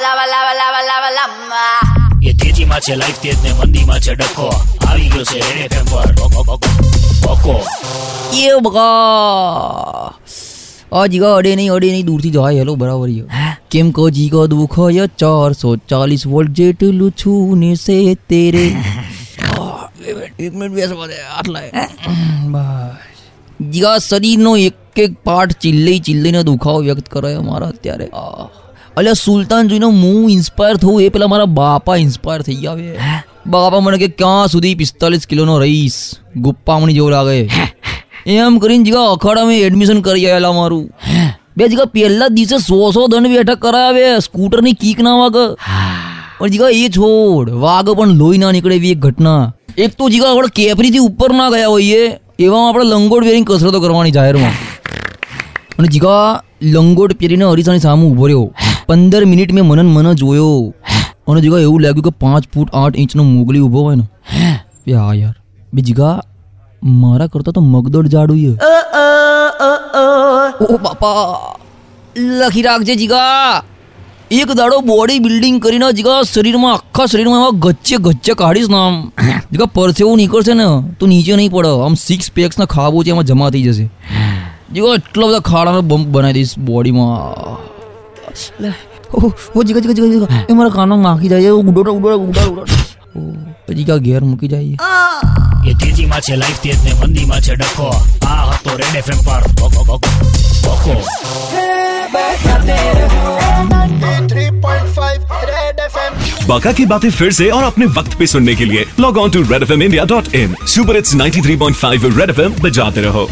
Lava, લાવા લાવા લાવા lava. એ તેજીમાં છે લાઈફ તેજ ને મંદીમાં છે ડખો. આવી ગયો છે રેડ એફએમ પર. બકો, બકો, બકો એ બકા આ જીગા અડે નહીં અડે નહીં દૂરથી જાય. હેલો બરાબર યો કેમ કહો જીગો દુખો ય ચારસો ચાલીસ વોલ્ટ જેટલું છું ને સે તેરે એક મિનિટ બેસવા દે આટલા બસ. જીગા શરીરનો એક એક પાર્ટ ચિલ્લઈ ચિલ્લઈને દુખાવો વ્યક્ત કરે મારા અત્યારે. આ. અલ્યા સુલતાન જોઈને હું ઇન્સ્પાયર થવું એ પેલા મારા બાપા ઇન્સ્પાયર થઈ ગયા હવે. બાપા મને કે ક્યાં સુધી પિસ્તાલીસ કિલોનો રહીશ ગુપ્પામણી જેવું લાગે. એમ કરીને જીગા અખાડામાં એડમિશન કરી આવેલા મારું. બે જીગા પહેલા દિવસે સો સો દંડ બેઠક કરાવે સ્કૂટરની કીક ના વાગ. પણ જીગા એ છોડ વાગ પણ લોહી ના નીકળે એવી એક ઘટના. એક તો જીગા આપણે કેપરીથી ઉપર ના ગયા હોઈએ એવામાં આપણે લંગોટ પહેરીને કસરતો કરવાની જાહેરમાં. અને જીગા લંગોટ પહેરીને અરીસાની સામે ઊભો રહ્યો. પંદર મિનિટ મેં મનન મન જોયો અને જીગા એવું લાગ્યું કે પાંચ ફૂટ આઠ ઇંચનો મોગલી ઊભો હોય ને બે હા યાર બે જીગા મારા કરતા તો મગદોડ જાડું છે ઓ બાપા લખી રાખજે જીગા એક દાડો બોડી બિલ્ડિંગ કરીને જીગા શરીરમાં આખા શરીરમાં એવા ગચ્ચે ગચ્ચે કાઢીશ ને આમ જીગા પરસેવું નીકળશે ને તો નીચે નહીં પડે આમ સિક્સ પેક્સ ના ખાબો છે એમાં જમા થઈ જશે જીગા એટલા બધા ખાડાનો બમ્પ બનાવી દઈશ બોડીમાં લે, ઓ ઓ જીગા જીગા જીગા જીગા એ મારા કાનમાં નાખી જાય છે ઉડોડા ઉડોડા ઉડોડા ઉડોડા ઓ જીગા ઘેર મૂકી જાય એ તેજીમાં છે લાઈફ તેજ ને મંદીમાં છે ડખો આ હતો રેડ એફએમ પર બકો, બકો, બકો 3.5 Red FM बाका की बातें फिर से और अपने वक्त पे सुनने के लिए log on to Red F M India dot in super it's 93.5 Red F M बजाते रहो